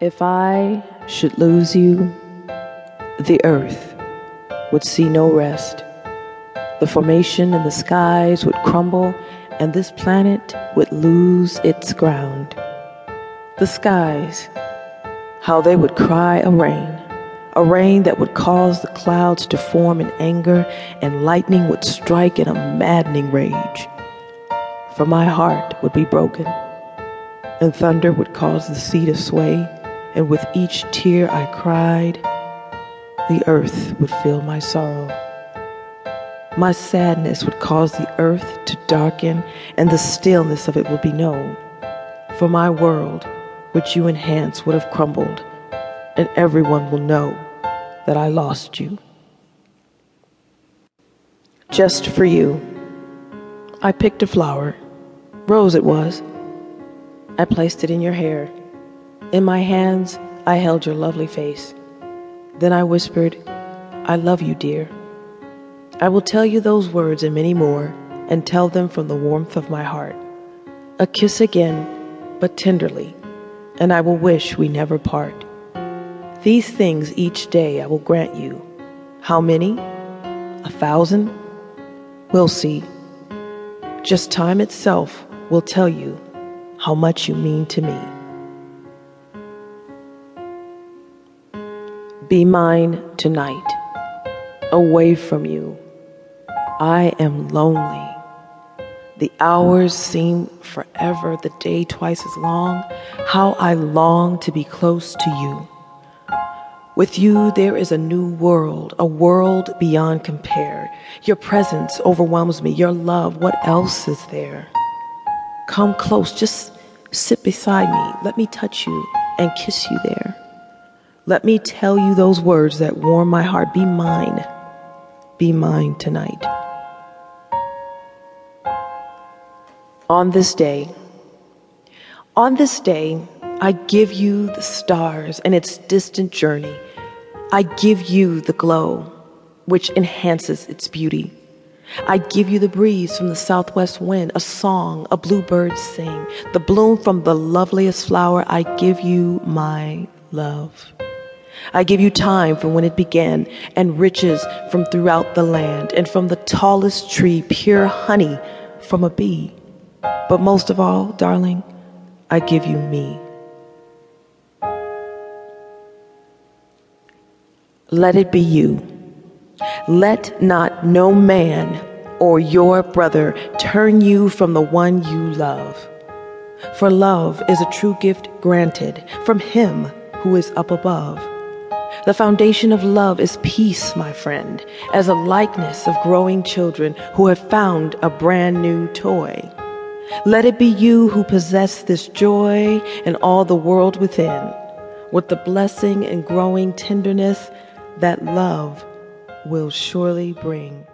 If I should lose you, the earth would see no rest. The formation in the skies would crumble, and this planet would lose its ground. The skies, how they would cry a rain, a rain that would cause the clouds to form in anger, and lightning would strike in a maddening rage. For my heart would be broken, and thunder would cause the sea to sway and with each tear I cried, the earth would feel my sorrow. My sadness would cause the earth to darken, and the stillness of it would be known. For my world, which you enhance, would have crumbled, and everyone will know that I lost you. Just for you, I picked a flower, rose it was. I placed it in your hair in my hands, I held your lovely face. Then I whispered, I love you, dear. I will tell you those words and many more, and tell them from the warmth of my heart. A kiss again, but tenderly, and I will wish we never part. These things each day I will grant you. How many? A thousand? We'll see. Just time itself will tell you how much you mean to me. Be mine tonight, away from you. I am lonely. The hours seem forever, the day twice as long. How I long to be close to you. With you, there is a new world, a world beyond compare. Your presence overwhelms me. Your love, what else is there? Come close, just sit beside me. Let me touch you and kiss you there. Let me tell you those words that warm my heart. Be mine. Be mine tonight. On this day, on this day, I give you the stars and its distant journey. I give you the glow, which enhances its beauty. I give you the breeze from the southwest wind, a song a bluebird sing, the bloom from the loveliest flower. I give you my love. I give you time from when it began, and riches from throughout the land, and from the tallest tree, pure honey from a bee. But most of all, darling, I give you me. Let it be you. Let not no man or your brother turn you from the one you love. For love is a true gift granted from him who is up above. The foundation of love is peace, my friend, as a likeness of growing children who have found a brand new toy. Let it be you who possess this joy and all the world within, with the blessing and growing tenderness that love will surely bring.